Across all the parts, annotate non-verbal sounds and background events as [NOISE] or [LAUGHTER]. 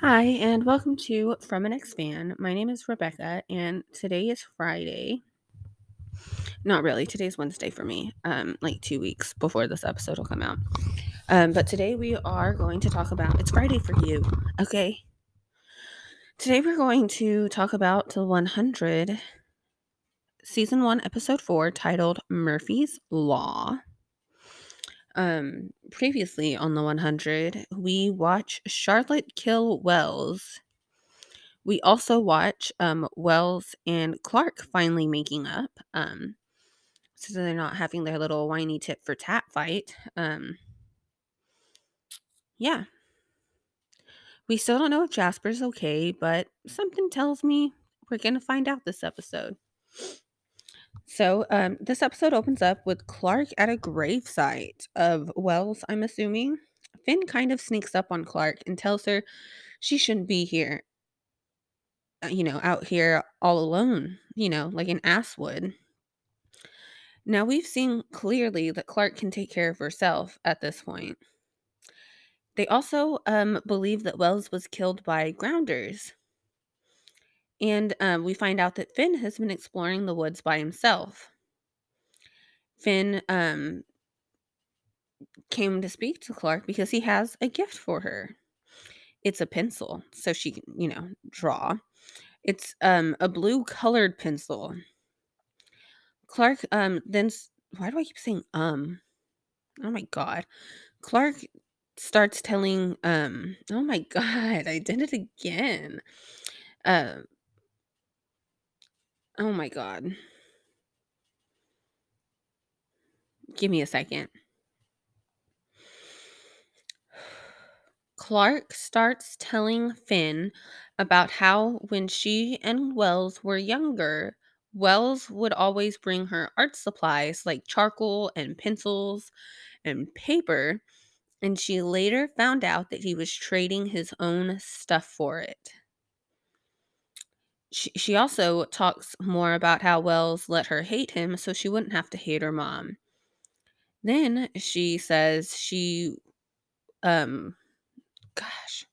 Hi, and welcome to From an Ex-Fan. My name is Rebekkah, and today is Friday. Not really, today's Wednesday for me, um, like two weeks before this episode will come out. Um, but today we are going to talk about it's Friday for you, okay? Today we're going to talk about the 100, season one, episode four, titled Murphy's Law. Um, previously on the 100, we watch Charlotte kill Wells we also watch um, Wells and Clarke finally making up. Um, so they're not having their little whiny tit for tat fight. Um, yeah. We still don't know if Jasper's okay, but something tells me we're going to find out this episode. So, um, this episode opens up with Clarke at a gravesite of Wells, I'm assuming. Finn kind of sneaks up on Clarke and tells her she shouldn't be here, uh, you know, out here all alone, you know, like an ass would. Now, we've seen clearly that Clarke can take care of herself at this point. They also um, believe that Wells was killed by grounders. And um, we find out that Finn has been exploring the woods by himself. Finn um, came to speak to Clarke because he has a gift for her. It's a pencil, so she can, you know, draw. It's um, a blue colored pencil. Clarke um, then, why do I keep saying um? Oh my God. Clarke starts telling um oh my [LAUGHS] god i did it again uh oh my god. Give me a second. [SIGHS] Clarke starts telling finn about how when she and wells were younger wells would always bring her art supplies like charcoal and pencils and paper and she later found out that he was trading his own stuff for it she, she also talks more about how Wells let her hate him so she wouldn't have to hate her mom. Then she says she, um, gosh,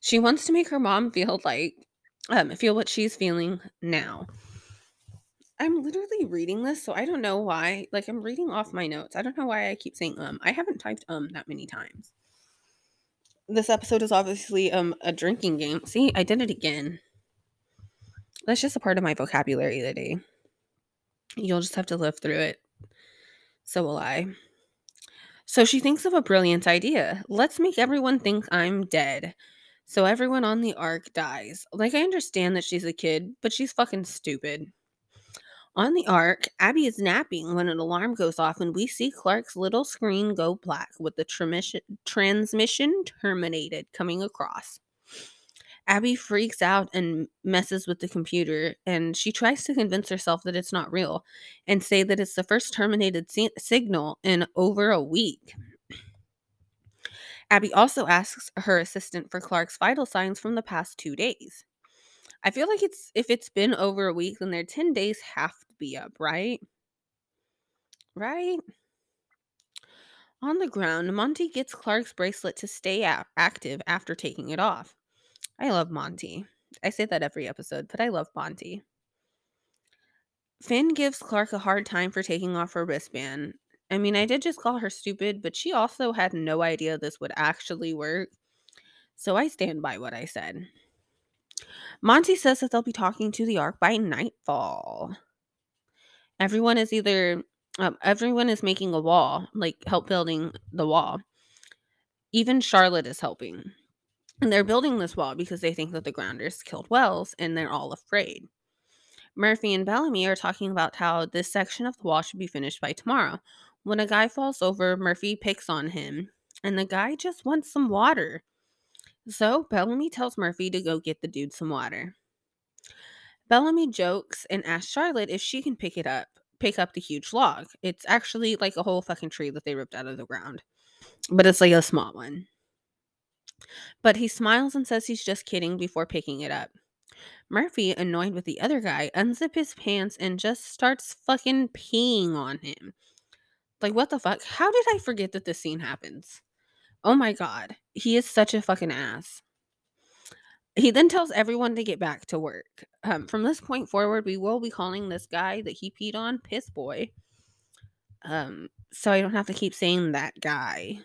she wants to make her mom feel like, um, feel what she's feeling now. I'm literally reading this, so I don't know why. Like, I'm reading off my notes. I don't know why I keep saying um. I haven't typed um that many times. This episode is obviously um a drinking game. See, I did it again. That's just a part of my vocabulary today. You'll just have to live through it. So will I. So she thinks of a brilliant idea. Let's make everyone think I'm dead. So everyone on the ark dies. Like, I understand that she's a kid, but she's fucking stupid. On the ark, Abby is napping when an alarm goes off, and we see Clarke's little screen go black with the transmission terminated coming across. Abby freaks out and messes with the computer, and she tries to convince herself that it's not real and say that it's the first terminated si- signal in over a week. Abby also asks her assistant for Clarke's vital signs from the past two days. I feel like it's if it's been over a week, then their 10 days have to be up, right? Right? On the ground, Monty gets Clarke's bracelet to stay active after taking it off. I love Monty. I say that every episode, but I love Monty. Finn gives Clarke a hard time for taking off her wristband. I mean, I did just call her stupid, but she also had no idea this would actually work. So I stand by what I said. Monty says that they'll be talking to the Ark by nightfall. Everyone is either um, everyone is making a wall, like help building the wall. Even Charlotte is helping. And they're building this wall because they think that the grounders killed Wells and they're all afraid. Murphy and Bellamy are talking about how this section of the wall should be finished by tomorrow. When a guy falls over, Murphy picks on him, and the guy just wants some water. So Bellamy tells Murphy to go get the dude some water. Bellamy jokes and asks Charlotte if she can pick it up, pick up the huge log. It's actually like a whole fucking tree that they ripped out of the ground, but it's like a small one. But he smiles and says he's just kidding before picking it up. Murphy, annoyed with the other guy, unzips his pants and just starts fucking peeing on him. Like, what the fuck? How did I forget that this scene happens? Oh my god. He is such a fucking ass. He then tells everyone to get back to work. Um, from this point forward, we will be calling this guy that he peed on Piss Boy. Um, so I don't have to keep saying that guy.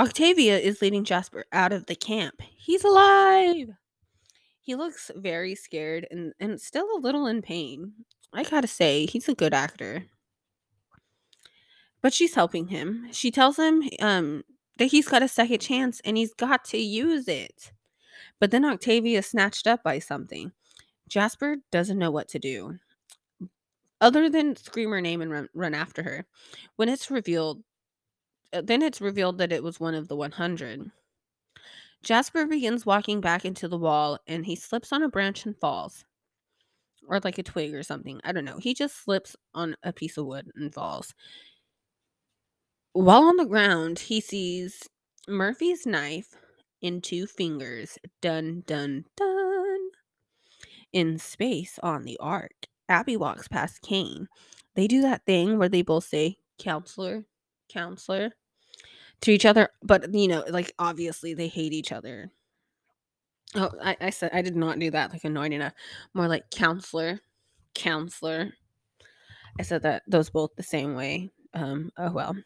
Octavia is leading Jasper out of the camp. He's alive! He looks very scared and, and still a little in pain. I gotta say, he's a good actor. But she's helping him. She tells him um, that he's got a second chance and he's got to use it. But then Octavia is snatched up by something. Jasper doesn't know what to do other than scream her name and run, run after her. When it's revealed, Uh, then it's revealed that it was one of the 100. Jasper begins walking back into the wall and he slips on a branch and falls. Or like a twig or something. I don't know. He just slips on a piece of wood and falls. While on the ground, he sees Murphy's knife in two fingers. Dun, dun, dun. In space on the ark, Abby walks past Kane. They do that thing where they both say, counselor, counselor to each other, but you know, like obviously they hate each other. Oh, I, I said I did not do that like annoying enough. More like counselor, counselor. I said that those both the same way. Um, oh well.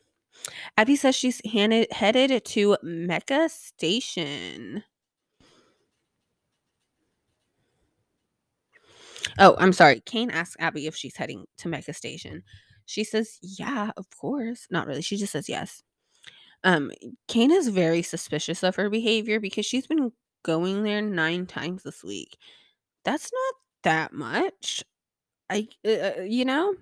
Abby says she's handed, headed to Mecha Station. Oh, I'm sorry. Kane asks Abby if she's heading to Mecha Station. She says, "Yeah, of course." Not really. She just says yes. Um, Kane is very suspicious of her behavior because she's been going there nine times this week. That's not that much. I, uh, you know,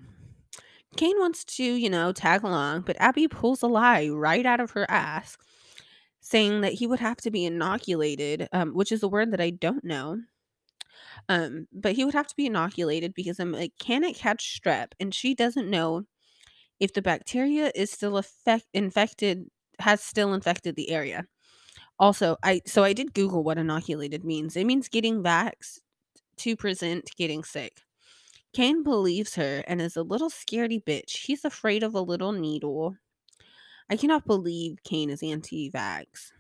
Kane wants to, you know, tag along, but Abby pulls a lie right out of her ass, saying that he would have to be inoculated, um, which is a word that I don't know. Um, but he would have to be inoculated because can it catch strep? And she doesn't know if the bacteria is still effect- infected, has still infected the area. Also, I so I did Google what inoculated means. It means getting vax to present getting sick. Kane believes her and is a little scaredy bitch. He's afraid of a little needle. I cannot believe Kane is anti vax.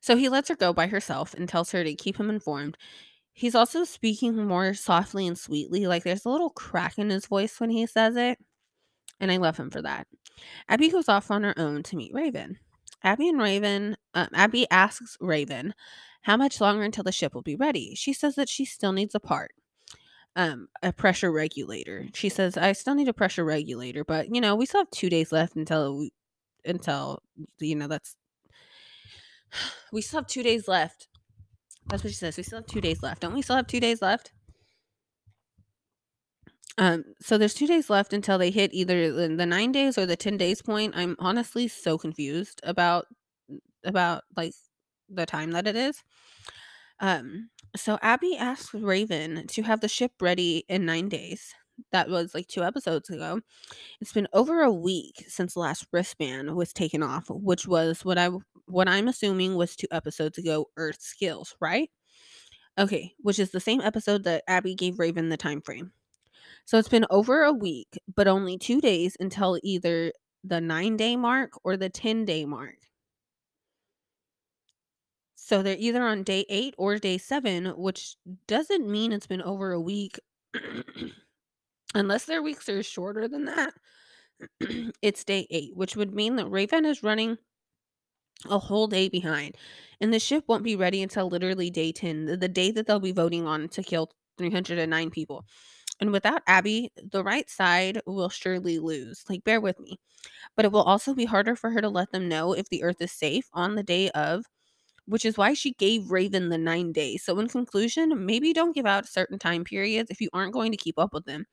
So he lets her go by herself and tells her to keep him informed. He's also speaking more softly and sweetly, like there's a little crack in his voice when he says it. And I love him for that. Abby goes off on her own to meet Raven. Abby and Raven, um, Abby asks Raven how much longer until the ship will be ready. She says that she still needs a part, um, a pressure regulator. She says, "I still need a pressure regulator, but you know, we still have two days left until until you know that's [SIGHS] we still have two days left." That's what she says. We still have two days left. Don't we still have two days left? Um, so there's two days left until they hit either the, nine days or the ten days point. I'm honestly so confused about about like the time that it is. Um, so Abby asked Raven to have the ship ready in nine days. That was like two episodes ago. It's been over a week since the last wristband was taken off, which was what I what I'm assuming was two episodes ago. Earth skills, right? Okay, which is the same episode that Abby gave Raven the time frame. So it's been over a week, but only two days until either the nine day mark or the 10 day mark. So they're either on day eight or day seven, which doesn't mean it's been over a week. [CLEARS THROAT] Unless their weeks are shorter than that, [CLEARS THROAT] it's day eight, which would mean that Raven is running a whole day behind. And the ship won't be ready until literally day 10, the, the day that they'll be voting on to kill 309 people. And without Abby, the right side will surely lose. Like, bear with me. But it will also be harder for her to let them know if the Earth is safe on the day of, which is why she gave Raven the nine days. So, in conclusion, maybe don't give out certain time periods if you aren't going to keep up with them,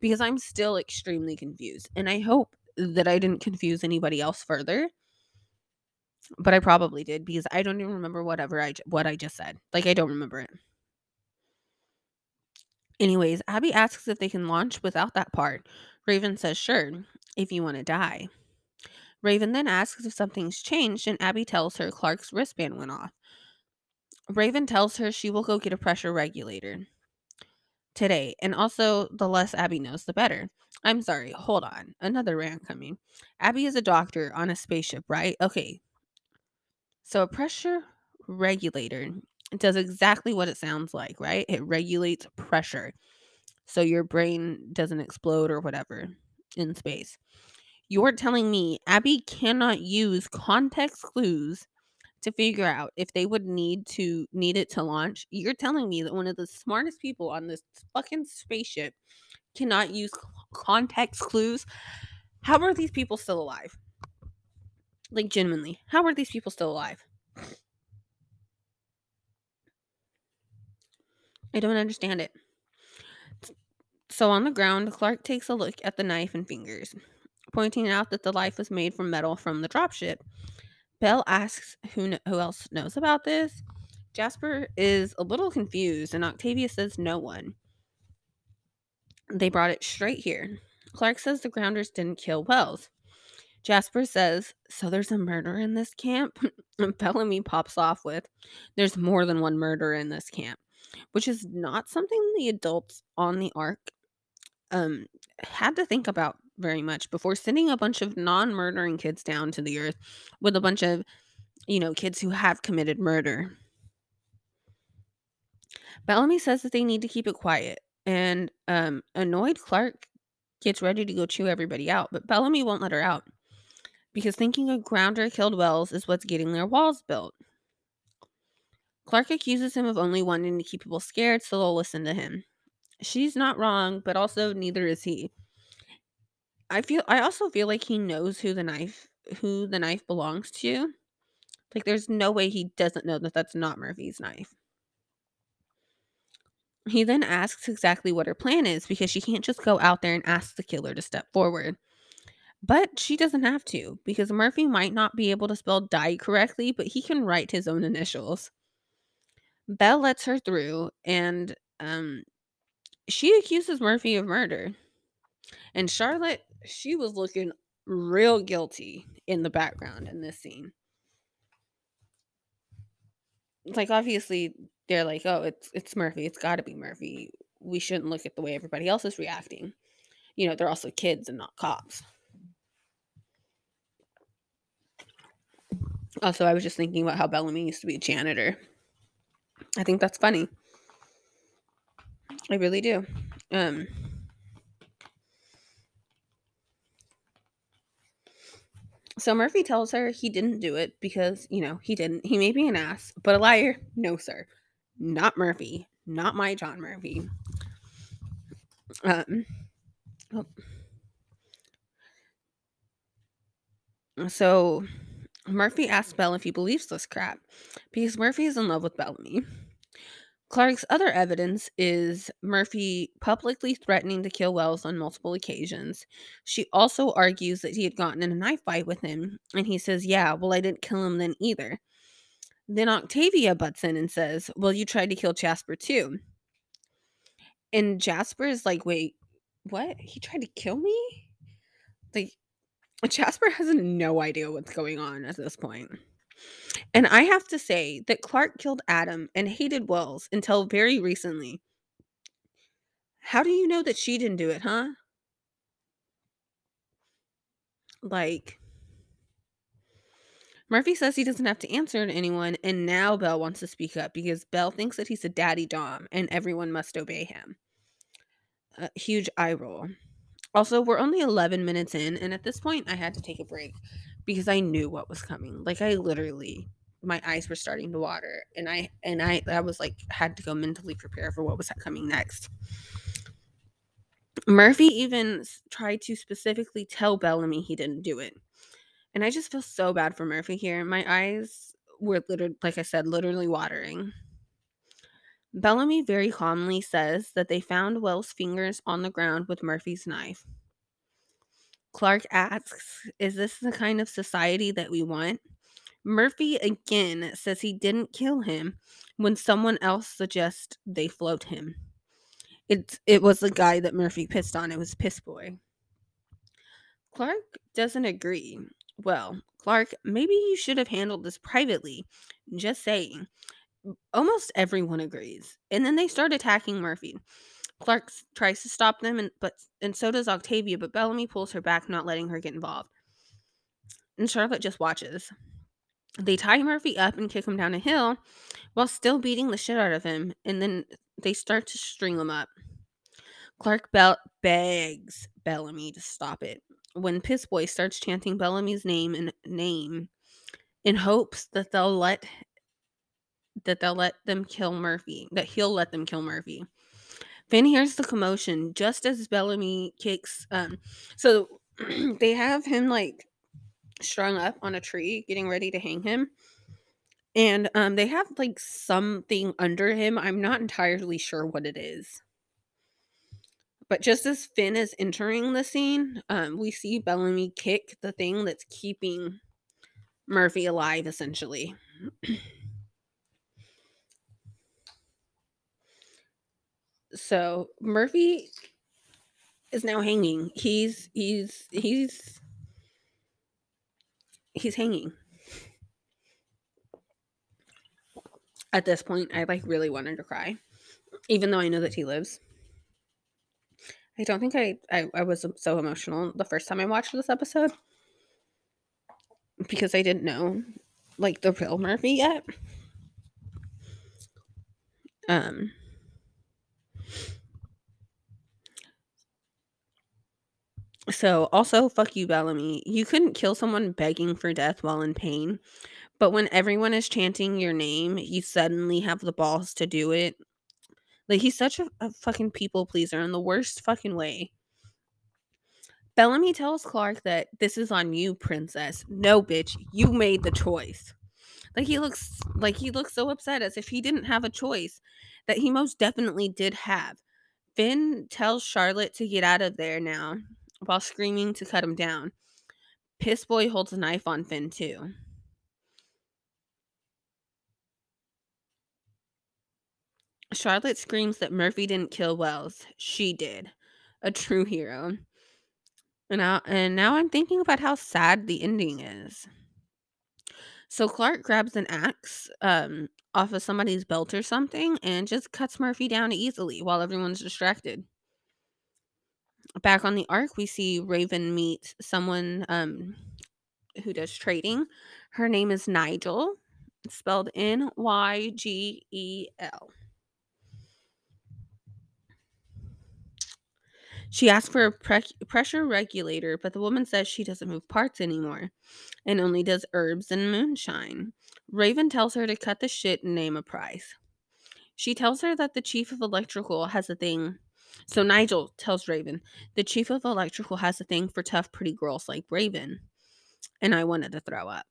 because I'm still extremely confused. And I hope that I didn't confuse anybody else further. But I probably did because I don't even remember whatever I what I just said. Like I don't remember it. Anyways, Abby asks if they can launch without that part. Raven says, sure, if you want to die. Raven then asks if something's changed, and Abby tells her Clarke's wristband went off. Raven tells her she will go get a pressure regulator today, and also the less Abby knows, the better. I'm sorry, hold on. Another rant coming. Abby is a doctor on a spaceship, right? Okay. So a pressure regulator. It does exactly what it sounds like, right? It regulates pressure so your brain doesn't explode or whatever in space. You're telling me Abby cannot use context clues to figure out if they would need to need it to launch. You're telling me that one of the smartest people on this fucking spaceship cannot use context clues. How are these people still alive? Like genuinely, how are these people still alive? I don't understand it. So on the ground, Clarke takes a look at the knife and fingers, pointing out that the knife was made from metal from the dropship. Bell asks who kn- who else knows about this. Jasper is a little confused, and Octavia says no one. They brought it straight here. Clarke says the grounders didn't kill Wells. Jasper says, So there's a murder in this camp? [LAUGHS] and Bellamy pops off with, There's more than one murder in this camp, which is not something the adults on the ark um, had to think about very much before sending a bunch of non murdering kids down to the earth with a bunch of, you know, kids who have committed murder. Bellamy says that they need to keep it quiet, and um, annoyed Clarke gets ready to go chew everybody out, but Bellamy won't let her out because thinking a grounder killed Wells is what's getting their walls built. Clarke accuses him of only wanting to keep people scared so they'll listen to him. She's not wrong, but also neither is he. I feel I also feel like he knows who the knife who the knife belongs to. Like there's no way he doesn't know that that's not Murphy's knife. He then asks exactly what her plan is because she can't just go out there and ask the killer to step forward. But she doesn't have to because Murphy might not be able to spell die correctly, but he can write his own initials. Belle lets her through and um she accuses Murphy of murder. And Charlotte, she was looking real guilty in the background in this scene. Like obviously they're like, "Oh, it's it's Murphy. It's got to be Murphy. We shouldn't look at the way everybody else is reacting." You know, they're also kids and not cops. Also, I was just thinking about how Bellamy used to be a janitor. I think that's funny. I really do. Um So Murphy tells her he didn't do it because, you know, he didn't. He may be an ass, but a liar? No, sir. Not Murphy. Not my John Murphy. Um oh. So Murphy asks Belle if he believes this crap because Murphy is in love with Bellamy. Clarke's other evidence is Murphy publicly threatening to kill Wells on multiple occasions. She also argues that he had gotten in a knife fight with him, and he says, Yeah, well, I didn't kill him then either. Then Octavia butts in and says, Well, you tried to kill Jasper too. And Jasper is like, Wait, what? He tried to kill me? Like, Jasper has no idea what's going on at this point. And I have to say that Clarke killed Adam and hated Wells until very recently. How do you know that she didn't do it, huh? Like, Murphy says he doesn't have to answer to anyone, and now Belle wants to speak up because Belle thinks that he's a daddy dom and everyone must obey him. A huge eye roll. Also, we're only 11 minutes in, and at this point, I had to take a break because I knew what was coming. Like, I literally, my eyes were starting to water, and I, and I, I was like, had to go mentally prepare for what was coming next. Murphy even tried to specifically tell Bellamy he didn't do it. And I just feel so bad for Murphy here. My eyes were literally, like I said, literally watering. Bellamy very calmly says that they found Wells' fingers on the ground with Murphy's knife. Clarke asks, Is this the kind of society that we want? Murphy again says he didn't kill him when someone else suggests they float him. It, it was the guy that Murphy pissed on. It was Piss Boy. Clarke doesn't agree. Well, Clarke, maybe you should have handled this privately. Just saying. Almost everyone agrees. And then they start attacking Murphy. Clarke tries to stop them and but and so does Octavia, but Bellamy pulls her back, not letting her get involved. And Charlotte just watches. They tie Murphy up and kick him down a hill while still beating the shit out of him, and then they start to string him up. Clarke Bell begs Bellamy to stop it when Piss Boy starts chanting Bellamy's name and name in hopes that they'll let that they'll let them kill Murphy, that he'll let them kill Murphy. Finn hears the commotion just as Bellamy kicks um so [CLEARS THROAT] they have him like strung up on a tree getting ready to hang him. And um they have like something under him. I'm not entirely sure what it is. But just as Finn is entering the scene, um, we see Bellamy kick the thing that's keeping Murphy alive, essentially. [CLEARS THROAT] so Murphy is now hanging. He's he's he's he's hanging. At this point, I like really wanted to cry, even though I know that he lives. I don't think I, I, I was so emotional the first time I watched this episode because I didn't know like the real Murphy yet. Um So also fuck you Bellamy. You couldn't kill someone begging for death while in pain. But when everyone is chanting your name, you suddenly have the balls to do it. Like he's such a, a fucking people pleaser in the worst fucking way. Bellamy tells Clarke that this is on you, princess. No, bitch, you made the choice. Like he looks like he looks so upset as if he didn't have a choice that he most definitely did have. Finn tells Charlotte to get out of there now while screaming to cut him down. Piss Boy holds a knife on Finn too. Charlotte screams that Murphy didn't kill Wells. She did. A true hero. And now, and now I'm thinking about how sad the ending is. So Clarke grabs an axe um, off of somebody's belt or something and just cuts Murphy down easily while everyone's distracted. Back on the ark, we see Raven meet someone um, who does trading. Her name is Nygel, spelled N Y G E L. She asks for a pre- pressure regulator, but the woman says she doesn't move parts anymore and only does herbs and moonshine. Raven tells her to cut the shit and name a price. She tells her that the chief of electrical has a thing. So Nygel tells Raven, the chief of electrical has a thing for tough, pretty girls like Raven. And I wanted to throw up.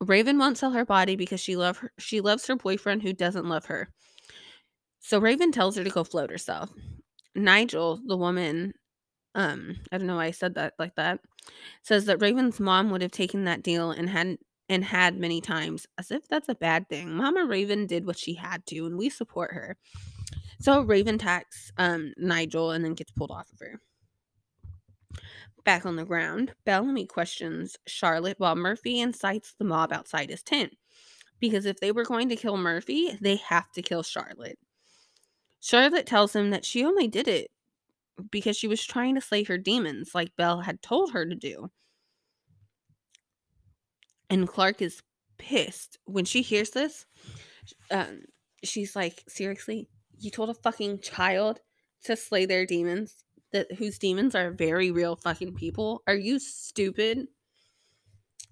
Raven won't sell her body because she love her, she loves her boyfriend who doesn't love her. So Raven tells her to go float herself. Nygel, the woman, um, I don't know why I said that like that, says that Raven's mom would have taken that deal and had and had many times, as if that's a bad thing. Mama Raven did what she had to, and we support her. So Raven attacks um, Nygel and then gets pulled off of her. Back on the ground, Bellamy questions Charlotte while Murphy incites the mob outside his tent. Because if they were going to kill Murphy, they have to kill Charlotte. Charlotte tells him that she only did it because she was trying to slay her demons, like Belle had told her to do. And Clarke is pissed when she hears this. Um, she's like, "Seriously, you told a fucking child to slay their demons that whose demons are very real fucking people? Are you stupid?"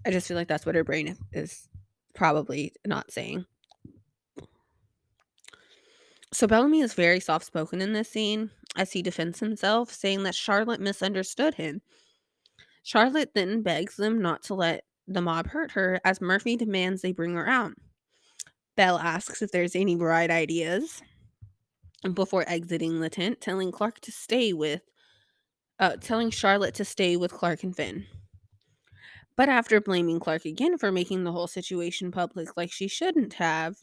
I just feel like that's what her brain is probably not saying. So Bellamy is very soft spoken in this scene as he defends himself, saying that Charlotte misunderstood him. Charlotte then begs them not to let the mob hurt her as Murphy demands they bring her out. Bell asks if there's any bright ideas before exiting the tent, telling Clarke to stay with uh, telling Charlotte to stay with Clarke and Finn. But after blaming Clarke again for making the whole situation public like she shouldn't have,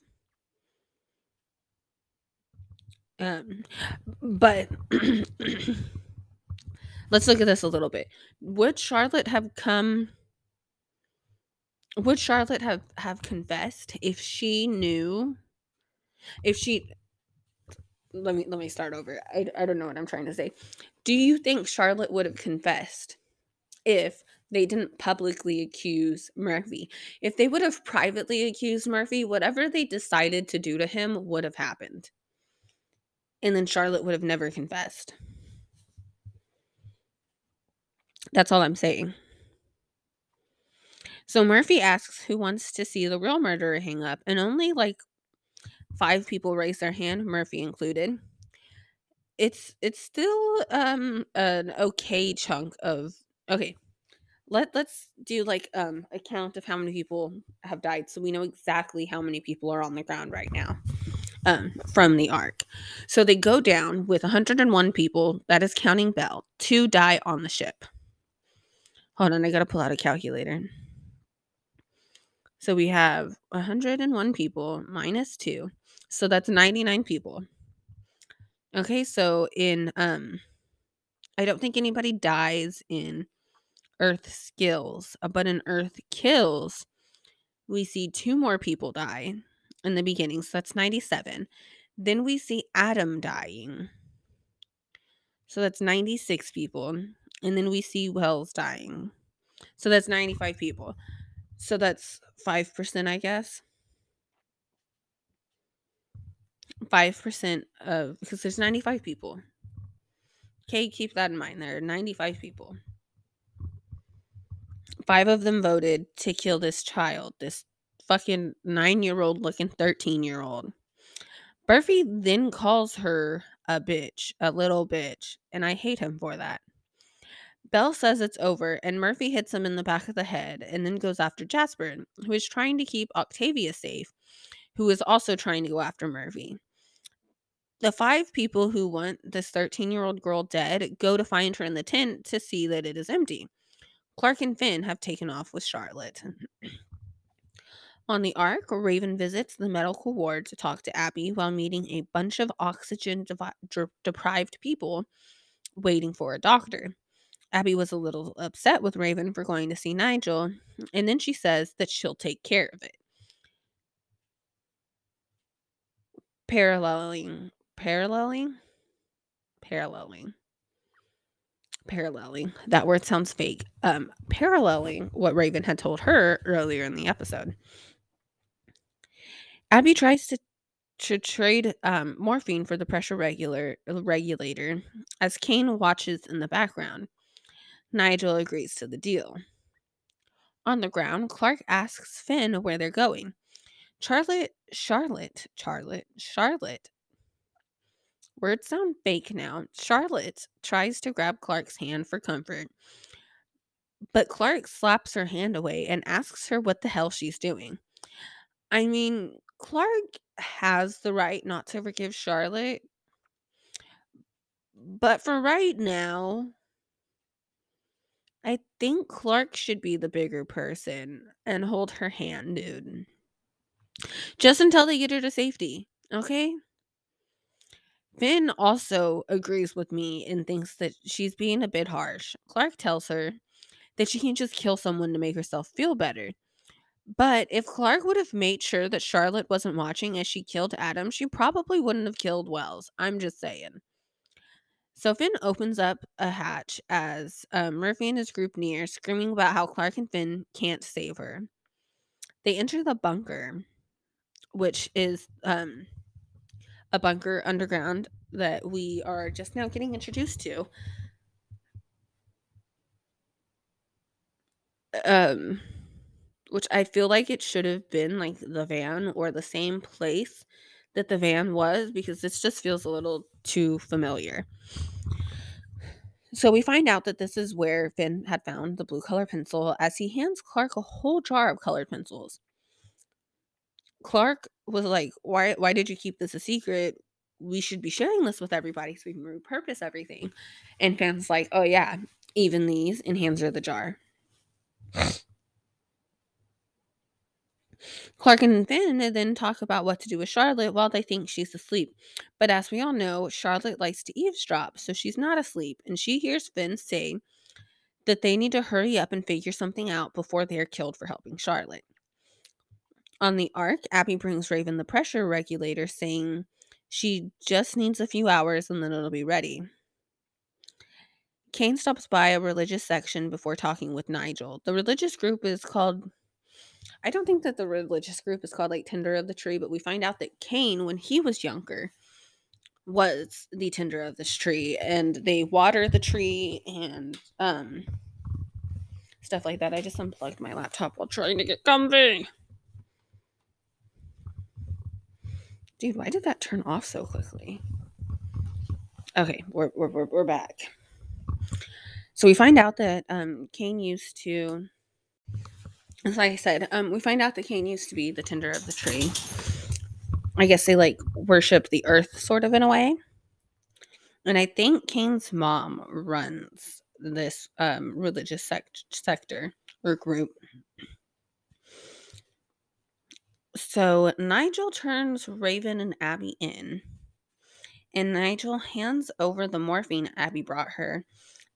um, but [COUGHS] let's look at this a little bit. Would Charlotte have come would Charlotte have have confessed if she knew if she let me let me start over. I, I don't know what I'm trying to say. Do you think Charlotte would have confessed if They didn't publicly accuse Murphy. If they would have privately accused Murphy, whatever they decided to do to him would have happened. And then Charlotte would have never confessed. That's all I'm saying. So Murphy asks who wants to see the real murderer hang up, and only like five people raise their hand, Murphy included. It's it's still um an okay chunk of okay. Let let's do like um a count of how many people have died so we know exactly how many people are on the ground right now. Um, from the ark. So they go down with 101 people, that is counting Bell, Two die on the ship. Hold on, I gotta pull out a calculator. So we have 101 people minus two. So that's 99 people. Okay, so in um I don't think anybody dies in Earth skills, uh, but in Earth kills, we see two more people die in the beginning. So that's 97. Then we see Adam dying. So that's 96 people. And then we see Wells dying. So that's 95 people. So that's 5%, I guess. 5% of, because there's 95 people. Okay, keep that in mind. There are 95 people. Five of them voted to kill this child, this fucking nine year old looking 13 year old. Murphy then calls her a bitch, a little bitch, and I hate him for that. Bell says it's over, and Murphy hits him in the back of the head and then goes after Jasper, who is trying to keep Octavia safe, who is also trying to go after Murphy. The five people who want this 13 year old girl dead go to find her in the tent to see that it is empty. Clarke and Finn have taken off with Charlotte. [CLEARS THROAT] On the Ark, Raven visits the medical ward to talk to Abby while meeting a bunch of oxygen devi- deprived people waiting for a doctor. Abby was a little upset with Raven for going to see Nygel, and then she says that she'll take care of it. Paralleling, paralleling, paralleling, paralleling. That word sounds fake. Um, paralleling what Raven had told her earlier in the episode. Abby tries to to trade um, morphine for the pressure regular regulator as Kane watches in the background. Nygel agrees to the deal. On the ground, Clarke asks Finn where they're going. Charlotte, Charlotte, Charlotte, Charlotte. Words sound fake now. Charlotte tries to grab Clarke's hand for comfort, but Clarke slaps her hand away and asks her what the hell she's doing. I mean, Clarke has the right not to forgive Charlotte, but for right now, I think Clarke should be the bigger person and hold her hand, dude. Just until they get her to safety, okay? Finn also agrees with me and thinks that she's being a bit harsh. Clarke tells her that she can't just kill someone to make herself feel better. But if Clarke would have made sure that Charlotte wasn't watching as she killed Adam, she probably wouldn't have killed Wells. I'm just saying. So Finn opens up a hatch as um, Murphy and his group near, screaming about how Clarke and Finn can't save her. They enter the bunker, which is um, a bunker underground that we are just now getting introduced to. Um, which I feel like it should have been like the van or the same place that the van was because this just feels a little too familiar. So we find out that this is where Finn had found the blue color pencil as he hands Clarke a whole jar of colored pencils. Clarke was like, "Why why did you keep this a secret? We should be sharing this with everybody so we can repurpose everything." And Finn's like, "Oh yeah, even these," and hands her the jar. Clarke and Finn then talk about what to do with Charlotte while they think she's asleep. But as we all know, Charlotte likes to eavesdrop, so she's not asleep, and she hears Finn say that they need to hurry up and figure something out before they're killed for helping Charlotte. On the Ark, Abby brings Raven the pressure regulator, saying she just needs a few hours and then it'll be ready. Kane stops by a religious section before talking with Nygel. The religious group is called I don't think that the religious group is called like Tender of the Tree, but we find out that Kane, when he was younger, was the tender of this tree and they water the tree and um stuff like that. I just unplugged my laptop while trying to get comfy. Dude, why did that turn off so quickly? Okay, we're, we're, we're, back. So we find out that um, Kane used to, like I said, um, we find out that Kane used to be the tender of the tree. I guess they like worship the earth sort of in a way. And I think Kane's mom runs this um, religious sect- sector or group. So Nygel turns Raven and Abby in, and Nygel hands over the morphine Abby brought her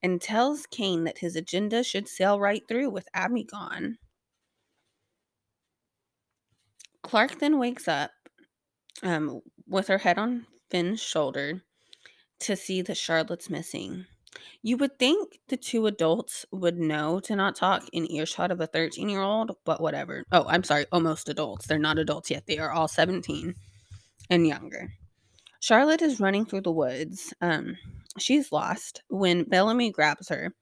and tells Kane that his agenda should sail right through with Abby gone. Clarke then wakes up um, with her head on Finn's shoulder to see that Charlotte's missing. You would think the two adults would know to not talk in earshot of a 13 year old, but whatever. Oh, I'm sorry, almost adults. They're not adults yet. They are all 17 and younger. Charlotte is running through the woods. Um, she's lost when Bellamy grabs her.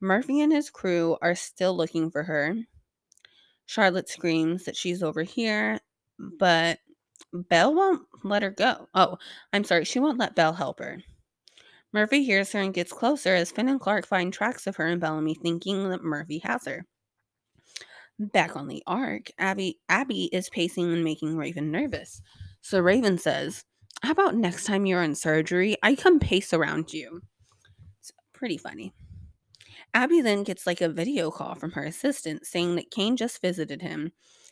Murphy and his crew are still looking for her. Charlotte screams that she's over here, but Belle won't let her go. Oh, I'm sorry, she won't let Belle help her. Murphy hears her and gets closer as Finn and Clarke find tracks of her and Bellamy, thinking that Murphy has her. Back on the ark, Abby Abby is pacing and making Raven nervous. So Raven says, How about next time you're in surgery, I come pace around you? It's pretty funny. Abby then gets like a video call from her assistant saying that Kane just visited him,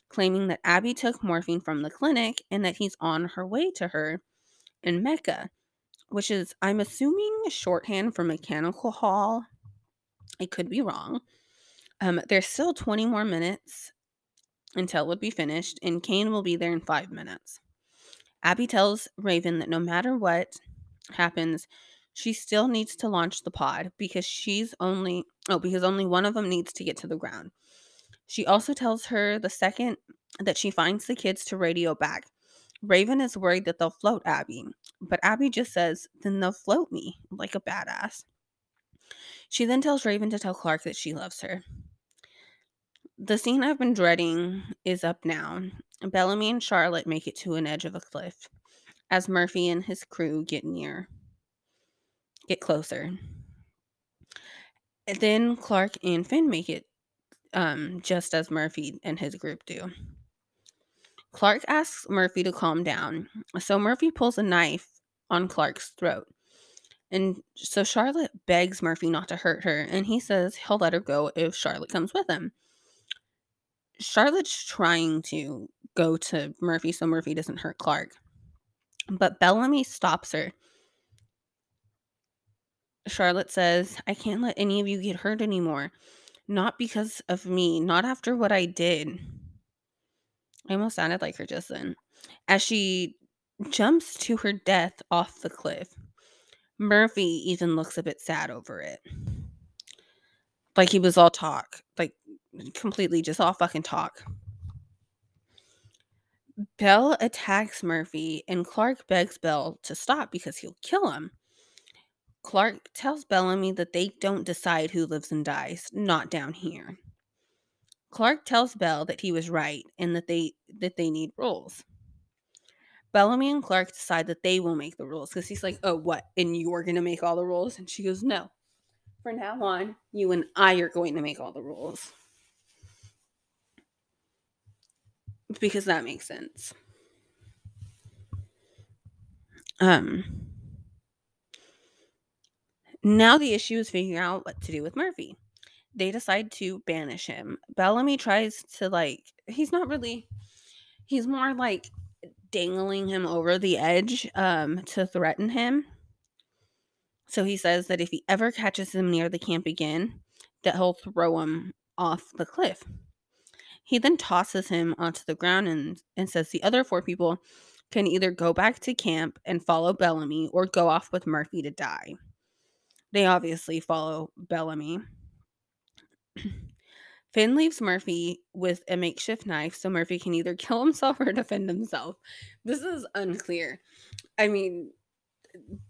claiming that Abby took morphine from the clinic and that he's on her way to her in Mecha which is, I'm assuming, shorthand for mechanical hall. I could be wrong. Um, there's still 20 more minutes until it would be finished, and Kane will be there in five minutes. Abby tells Raven that no matter what happens, she still needs to launch the pod because she's only, oh, because only one of them needs to get to the ground. She also tells her the second that she finds the kids to radio back Raven is worried that they'll float Abby, but Abby just says, then they'll float me like a badass. She then tells Raven to tell Clarke that she loves her. The scene I've been dreading is up now. Bellamy and Charlotte make it to an edge of a cliff as Murphy and his crew get near, get closer. And then Clarke and Finn make it um, just as Murphy and his group do. Clarke asks Murphy to calm down. So Murphy pulls a knife on Clarke's throat. And so Charlotte begs Murphy not to hurt her, and he says he'll let her go if Charlotte comes with him. Charlotte's trying to go to Murphy so Murphy doesn't hurt Clarke. But Bellamy stops her. Charlotte says, I can't let any of you get hurt anymore. Not because of me, not after what I did. I almost sounded like her just then. As she jumps to her death off the cliff, Murphy even looks a bit sad over it. Like he was all talk, like completely just all fucking talk. Belle attacks Murphy, and Clarke begs Belle to stop because he'll kill him. Clarke tells Bellamy that they don't decide who lives and dies, not down here. Clarke tells Bell that he was right and that they that they need rules. Bellamy and Clarke decide that they will make the rules because he's like, "Oh, what? And you're gonna make all the rules?" And she goes, "No. For now on, you and I are going to make all the rules." Because that makes sense. Um. Now the issue is figuring out what to do with Murphy they decide to banish him. Bellamy tries to like he's not really he's more like dangling him over the edge um to threaten him. So he says that if he ever catches him near the camp again, that he'll throw him off the cliff. He then tosses him onto the ground and, and says the other four people can either go back to camp and follow Bellamy or go off with Murphy to die. They obviously follow Bellamy. Finn leaves Murphy with a makeshift knife so Murphy can either [LAUGHS] kill himself or defend himself. This is unclear. I mean,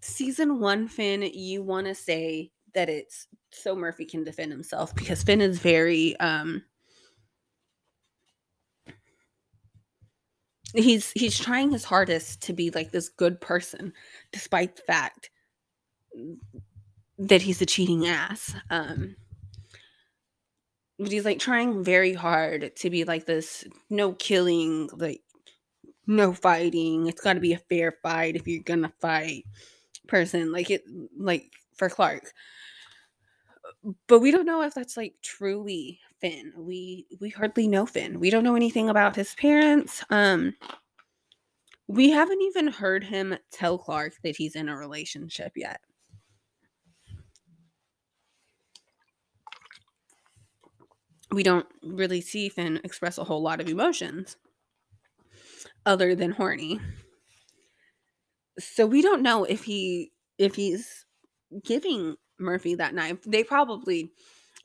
season one, Finn, you want to say that it's so Murphy can defend himself because Finn is very um he's he's trying his hardest to be like this good person despite the fact that he's a cheating ass. Um but he's like trying very hard to be like this no killing, like no fighting. It's got to be a fair fight if you're gonna fight person. Like it, like for Clarke. But we don't know if that's like truly Finn. We we hardly know Finn. We don't know anything about his parents. Um, we haven't even heard him tell Clarke that he's in a relationship yet. We don't really see Finn express a whole lot of emotions other than horny. So we don't know if he if he's giving Murphy that knife. They probably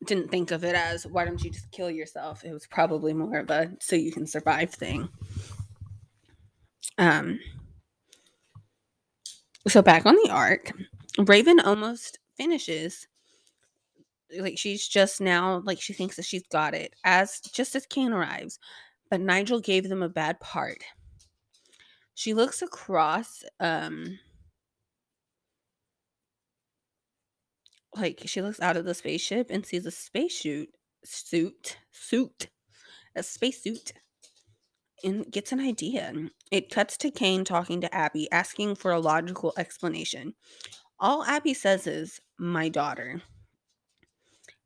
didn't think of it as why don't you just kill yourself? It was probably more of a so you can survive thing. Um so back on the ark, Raven almost finishes like she's just now like she thinks that she's got it as just as Kane arrives, but Nygel gave them a bad part. She looks across um like she looks out of the spaceship and sees a spacesuit suit suit a spacesuit and gets an idea. It cuts to Kane talking to Abby, asking for a logical explanation. All Abby says is, My daughter.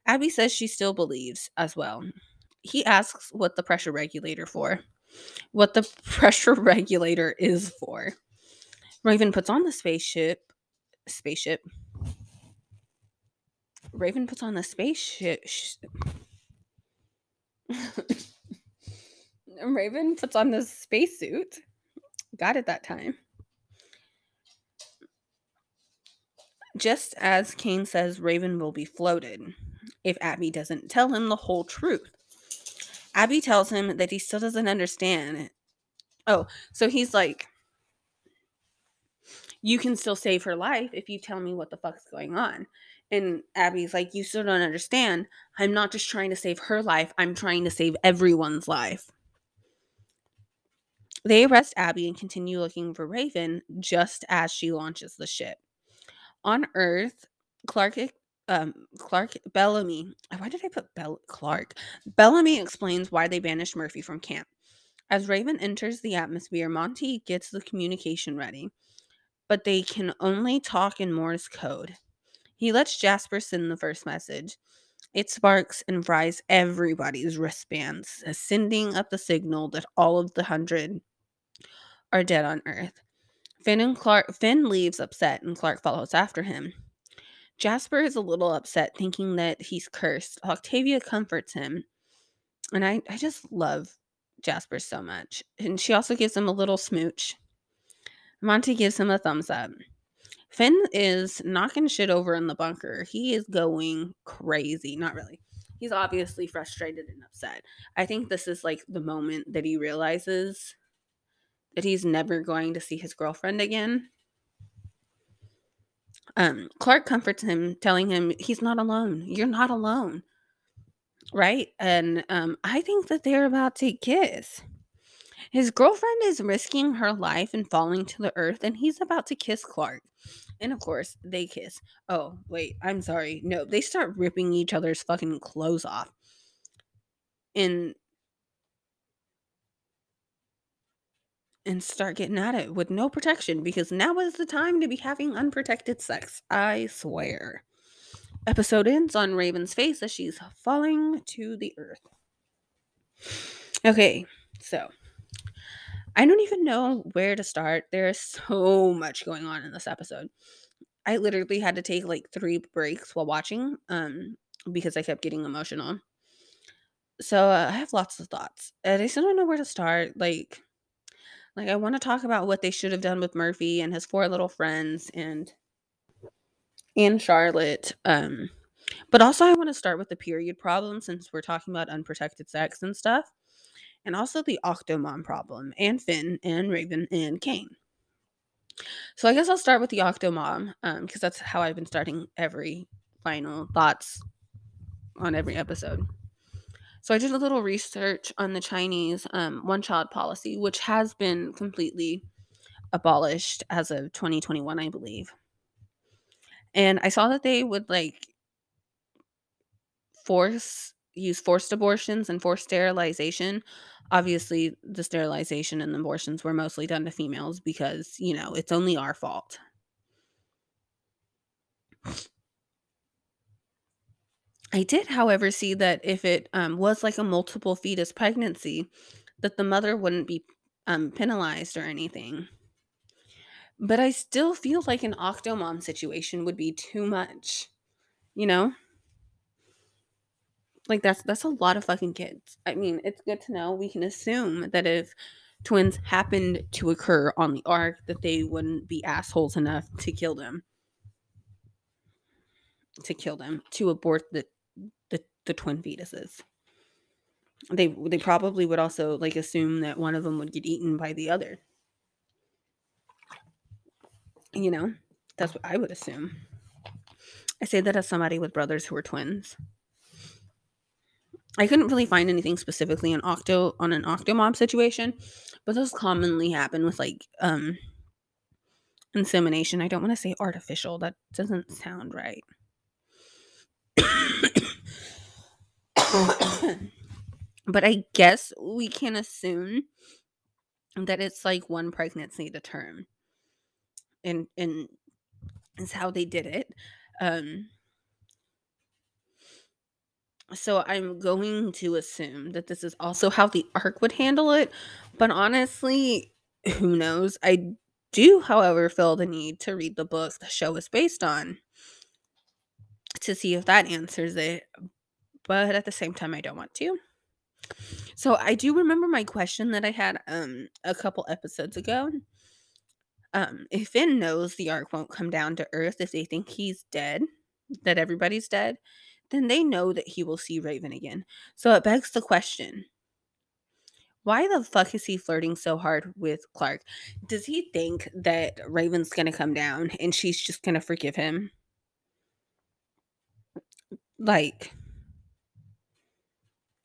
Abby says she still believes as well. He asks what the pressure regulator for. What the [LAUGHS] pressure regulator is for. Raven puts on the spaceship. Spaceship. Raven puts on the spaceship. [LAUGHS] Raven puts on the spacesuit. Got it that time. Just as Kane says Raven will be floated if Abby doesn't tell him the whole truth. Abby tells him that he still doesn't understand. Oh, so he's like, You can still save her life if you tell me what the fuck's going on. And Abby's like, You still don't understand. I'm not just trying to save her life, I'm trying to save everyone's life. They arrest Abby and continue looking for Raven just as she launches the ship. On Earth, Clarke um, Clarke Bellamy. Why did I put Bell Clarke? Bellamy explains why they banished Murphy from camp. As Raven enters the atmosphere, Monty gets the communication ready, but they can only talk in Morse code. He lets Jasper send the first message. It sparks and fries everybody's wristbands, sending up the signal that all of the hundred are dead on Earth. Finn and Clarke Finn leaves upset and Clarke follows after him. Jasper is a little upset, thinking that he's cursed. Octavia comforts him. And I, I just love Jasper so much. And she also gives him a little smooch. Monty gives him a thumbs up. Finn is knocking shit over in the bunker. He is going crazy. Not really. He's obviously frustrated and upset. I think this is like the moment that he realizes that he's never going to see his girlfriend again. Um, Clarke comforts him, telling him he's not alone. You're not alone. Right? And um, I think that they're about to kiss. His girlfriend is risking her life and falling to the earth, and he's about to kiss Clarke. And of course, they kiss. Oh, wait, I'm sorry. No, they start ripping each other's fucking clothes off. And and start getting at it with no protection because now is the time to be having unprotected sex. I swear. Episode ends on Raven's face as she's falling to the earth. Okay, so I don't even know where to start. There's so much going on in this episode. I literally had to take like three breaks while watching um because I kept getting emotional. So uh, I have lots of thoughts. And I still don't know where to start. Like like, I want to talk about what they should have done with Murphy and his four little friends and and Charlotte. Um, but also, I want to start with the period problem since we're talking about unprotected sex and stuff, and also the Octomom problem, and Finn, and Raven, and Kane. So I guess I'll start with the Octomom um, because that's how I've been starting every final thoughts on every episode. So I did a little research on the Chinese um, one child policy, which has been completely abolished as of 2021, I believe. And I saw that they would like force use forced abortions and forced sterilization. Obviously, the sterilization and the abortions were mostly done to females because, you know, it's only our fault. I did, however, see that if it um, was like a multiple fetus pregnancy, that the mother wouldn't be um, penalized or anything. But I still feel like an octomom situation would be too much. You know? Like that's that's a lot of fucking kids. I mean, it's good to know we can assume that if twins happened to occur on the ark that they wouldn't be assholes enough to kill them. To kill them, to abort the the, twin fetuses. They they probably would also like assume that one of them would get eaten by the other. You know, that's what I would assume. I say that as somebody with brothers who are twins. I couldn't really find anything specifically on octo on an octomom situation, but those commonly happen with like um insemination. I don't want to say artificial. That doesn't sound right. [COUGHS] [COUGHS] but I guess we can assume that it's like one pregnancy to term. And and is how they did it. Um so I'm going to assume that this is also how the arc would handle it, but honestly, who knows? I do, however, feel the need to read the book the show is based on to see if that answers it. But at the same time, I don't want to. So I do remember my question that I had um a couple episodes ago. Um, if Finn knows the ark won't come down to Earth if they think he's dead, that everybody's dead, then they know that he will see Raven again. So it begs the question why the fuck is he flirting so hard with Clarke? Does he think that Raven's gonna come down and she's just gonna forgive him? Like,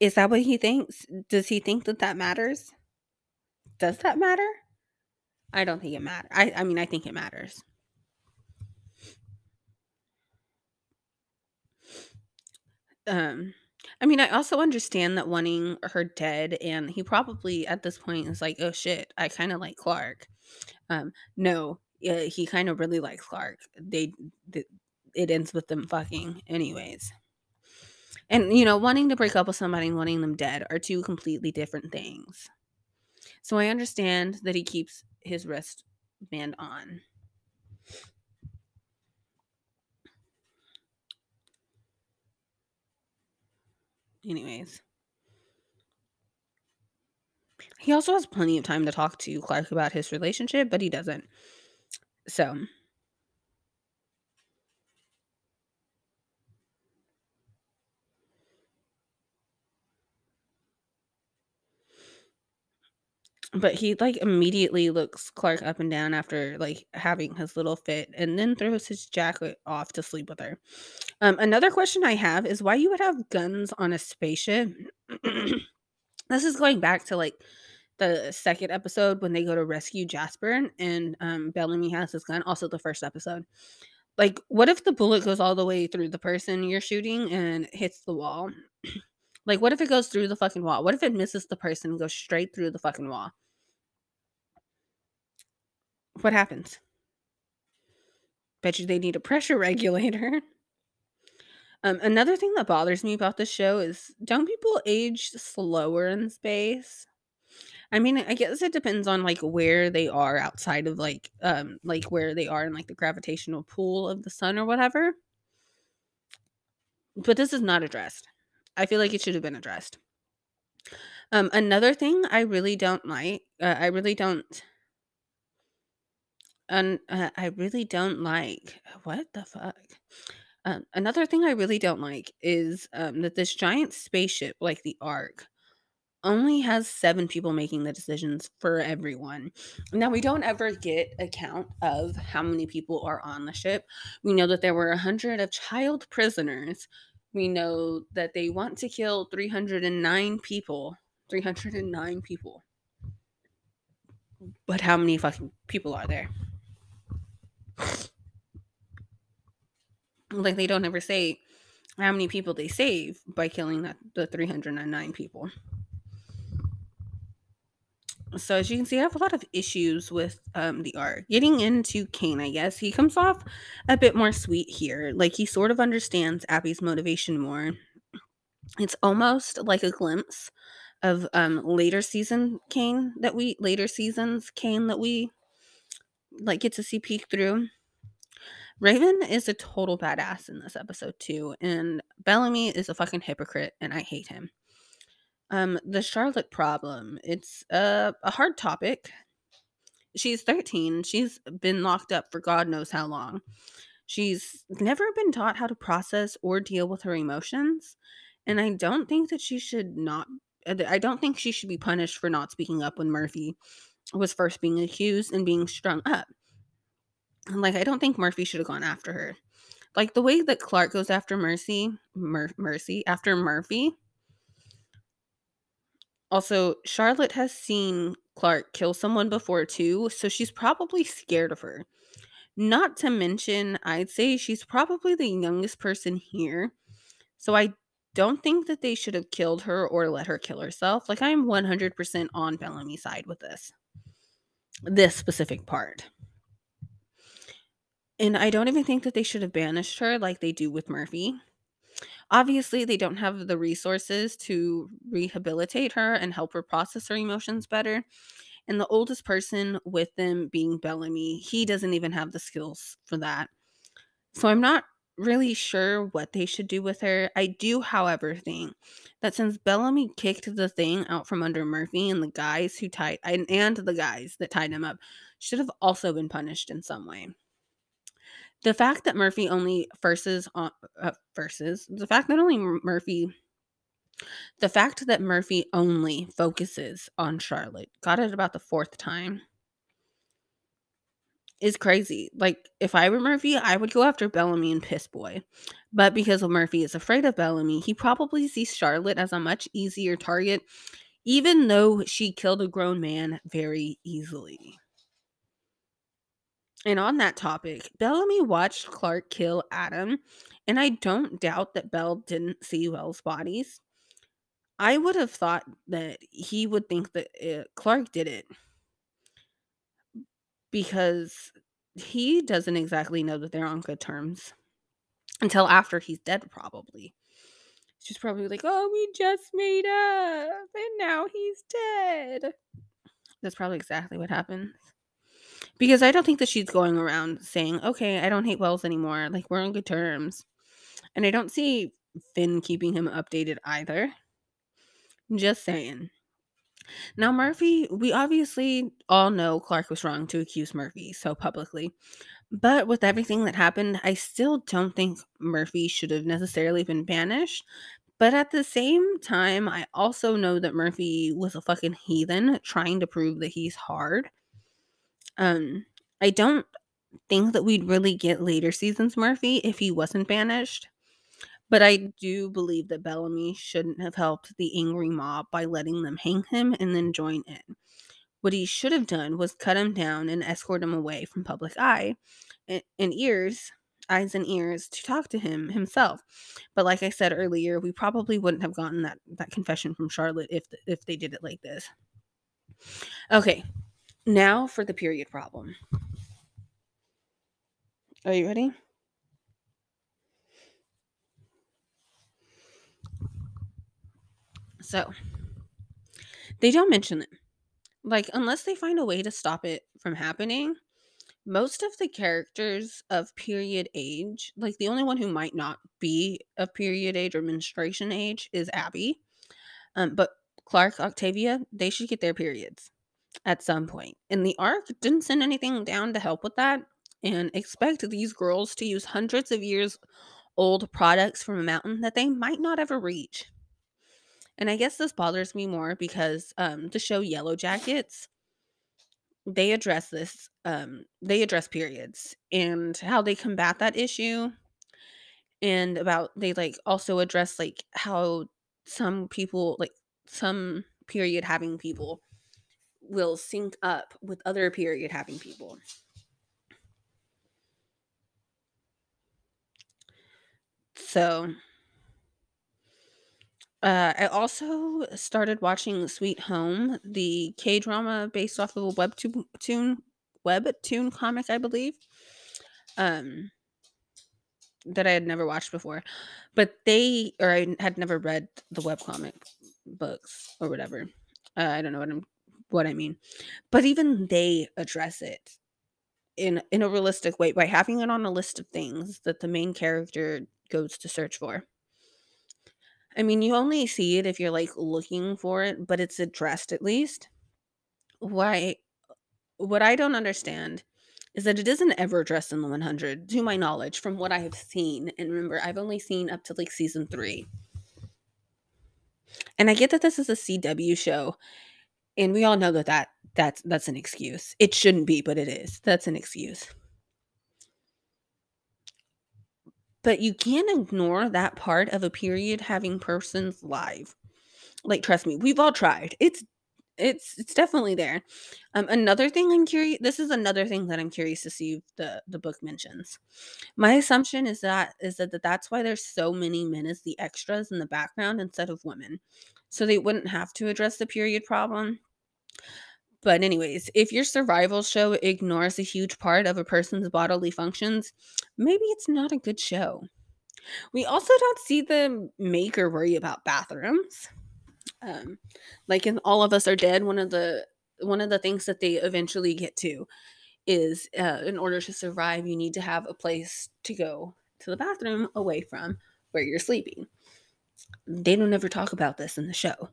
is that what he thinks? Does he think that that matters? Does that matter? I don't think it matters. I, I mean, I think it matters. Um, I mean, I also understand that wanting her dead, and he probably at this point is like, "Oh shit, I kind of like Clarke. Um, no, uh, he kind of really likes Clarke. They, they, it ends with them fucking, anyways. And you know, wanting to break up with somebody and wanting them dead are two completely different things. So I understand that he keeps his wristband on. Anyways. He also has plenty of time to talk to Clarke about his relationship, but he doesn't. So. But he like immediately looks Clarke up and down after like having his little fit and then throws his jacket off to sleep with her. Um, another question I have is why you would have guns on a spaceship. [CLEARS THROAT] this is going back to like the second episode when they go to rescue Jasper and um, Bellamy has his gun. Also, the first episode. Like, what if the bullet goes all the way through the person you're shooting and hits the wall? [CLEARS THROAT] like, what if it goes through the fucking wall? What if it misses the person and goes straight through the fucking wall? What happens? Bet you they need a pressure [LAUGHS] regulator. Um, another thing that bothers me about this show is don't people age slower in space? I mean, I guess it depends on like where they are outside of like um like where they are in like the gravitational pull of the sun or whatever. But this is not addressed. I feel like it should have been addressed. Um another thing I really don't like, uh, I really don't And uh, I really don't like what the fuck. Um, another thing I really don't like is um, that this giant spaceship, like the Ark, only has seven people making the decisions for everyone. Now, we don't ever get a count of how many people are on the ship. We know that there were a hundred of child prisoners. We know that they want to kill 309 people. 309 people. But how many fucking people are there? Like they don't ever say how many people they save by killing that the 309 people. So as you can see, I have a lot of issues with um, the Ark. Getting into Kane, I guess he comes off a bit more sweet here. Like he sort of understands Abby's motivation more. It's almost like a glimpse of um, later season Kane that we later seasons Kane that we like get to see peek through. Raven is a total badass in this episode too, and Bellamy is a fucking hypocrite, and I hate him. Um, the Charlotte problem. It's a, a hard topic. She's 13. She's been locked up for God knows how long. She's never been taught how to process or deal with her emotions. And I don't think that she should not, I don't think she should be punished for not speaking up when Murphy was first being accused and being strung up. And Like, I don't think Murphy should have gone after her. Like, the way that Clarke goes after Mercy, Mur- Mercy, after Murphy, also, Charlotte has seen Clarke kill someone before too, so she's probably scared of her. Not to mention, I'd say she's probably the youngest person here. So I don't think that they should have killed her or let her kill herself. Like I'm 100% on Bellamy's side with this. This specific part. And I don't even think that they should have banished her like they do with Murphy. Obviously, they don't have the resources to rehabilitate her and help her process her emotions better. And the oldest person with them being Bellamy, he doesn't even have the skills for that. So I'm not really sure what they should do with her. I do, however, think that since Bellamy kicked the thing out from under Murphy and the guys who tied and, and the guys that tied him up should have also been punished in some way. The fact that Murphy only verses on uh, verses the fact that only Murphy the fact that Murphy only focuses on Charlotte got it about the fourth time is crazy. Like if I were Murphy, I would go after Bellamy and Piss Boy. But because Murphy is afraid of Bellamy, he probably sees Charlotte as a much easier target, even though she killed a grown man very easily. And on that topic, Bellamy watched Clarke kill Adam, and I don't doubt that Bell didn't see Wells' bodies. I would have thought that he would think that uh, Clarke did it because he doesn't exactly know that they're on good terms until after he's dead, probably. She's probably like, oh, we just made up and now he's dead. That's probably exactly what happens. Because I don't think that she's going around saying, okay, I don't hate Wells anymore. Like, we're on good terms. And I don't see Finn keeping him updated either. Just saying. Now, Murphy, we obviously all know Clarke was wrong to accuse Murphy so publicly. But with everything that happened, I still don't think Murphy should have necessarily been banished. But at the same time, I also know that Murphy was a fucking heathen trying to prove that he's hard. Um, I don't think that we'd really get later seasons Murphy if he wasn't banished. But I do believe that Bellamy shouldn't have helped the angry mob by letting them hang him and then join in. What he should have done was cut him down and escort him away from public eye and, ears, eyes and ears to talk to him himself. But like I said earlier, we probably wouldn't have gotten that that confession from Charlotte if if they did it like this. Okay, now for the period problem. Are you ready? So, they don't mention it. Like, unless they find a way to stop it from happening, most of the characters of period age, like the only one who might not be of period age or menstruation age is Abby. Um, but Clarke, Octavia, they should get their periods. at some point. And the Ark didn't send anything down to help with that and expect these girls to use hundreds of years old products from a mountain that they might not ever reach. And I guess this bothers me more because um, the show Yellowjackets, they address this, um, they address periods and how they combat that issue. And about, they like also address like how some people, like some period having people, will sync up with other period having people. So uh, I also started watching Sweet Home, the K drama based off of a webtoon webtoon comic, I believe. Um, that I had never watched before, but they or I had never read the webcomic books or whatever. Uh, I don't know what I'm what I mean, but even they address it in in a realistic way by having it on a list of things that the main character goes to search for. I mean, you only see it if you're like looking for it, but it's addressed at least. Why what I don't understand is that it isn't ever addressed in the 100 to my knowledge from what I have seen. And remember, I've only seen up to like season 3. And I get that this is a CW show, and we all know that, that that's that's an excuse. It shouldn't be, but it is. That's an excuse. But you can't ignore that part of a period having persons live. Like trust me, we've all tried. It's it's it's definitely there. Um, another thing I'm curious. This is another thing that I'm curious to see the the book mentions. My assumption is that is that, that that's why there's so many men as the extras in the background instead of women, so they wouldn't have to address the period problem. But anyways, if your survival show ignores a huge part of a person's bodily functions, maybe it's not a good show. We also don't see the maker worry about bathrooms. Um, like in All of Us Are Dead, one of the one of the things that they eventually get to is uh, in order to survive, you need to have a place to go to the bathroom away from where you're sleeping. They don't ever talk about this in the show.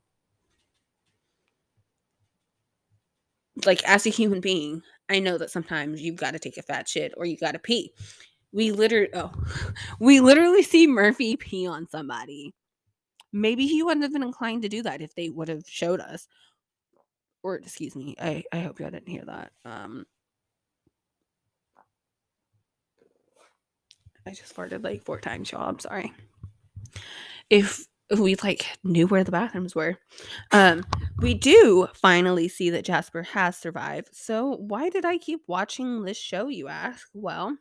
Like, as a human being, I know that sometimes you've got to take a fat shit or you got to pee. We literally, oh, [LAUGHS] we literally see Murphy pee on somebody. Maybe he wouldn't have been inclined to do that if they would have showed us. Or excuse me, I I hope y'all didn't hear that. Um, I just farted like four times, y'all. I'm sorry. If we like knew where the bathrooms were. Um, we do finally see that Jasper has survived. So why did I keep watching this show, you ask? Well,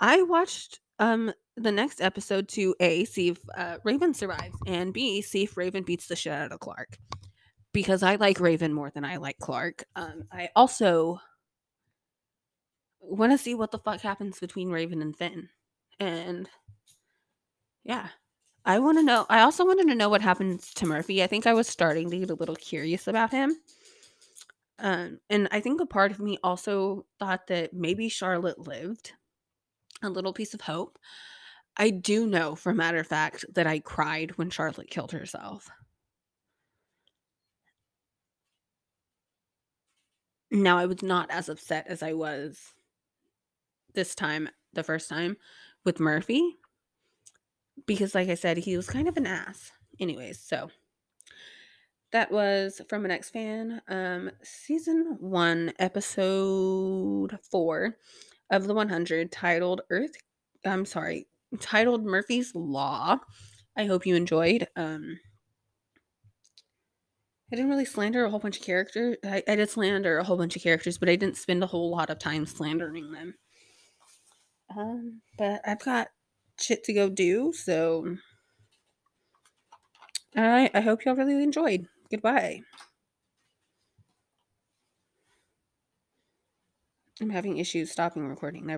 I watched um the next episode to A, see if uh, Raven survives, and B, see if Raven beats the shit out of Clarke. Because I like Raven more than I like Clarke. Um, I also want to see what the fuck happens between Raven and Finn. And yeah, I want to know. I also wanted to know what happens to Murphy. I think I was starting to get a little curious about him. Um, and I think a part of me also thought that maybe Charlotte lived a little piece of hope. I do know, for a matter of fact, that I cried when Charlotte killed herself. Now, I was not as upset as I was this time, the first time with Murphy, because, like I said, he was kind of an ass. Anyways, so that was from an ex fan, um, season one, episode four of the 100, titled Earth. I'm sorry, titled Murphy's Law. I hope you enjoyed. Um, I didn't really slander a whole bunch of characters. I, I did slander a whole bunch of characters, but I didn't spend a whole lot of time slandering them. Um, but I've got shit to go do, so I I hope y'all really enjoyed. Goodbye. I'm having issues stopping recording.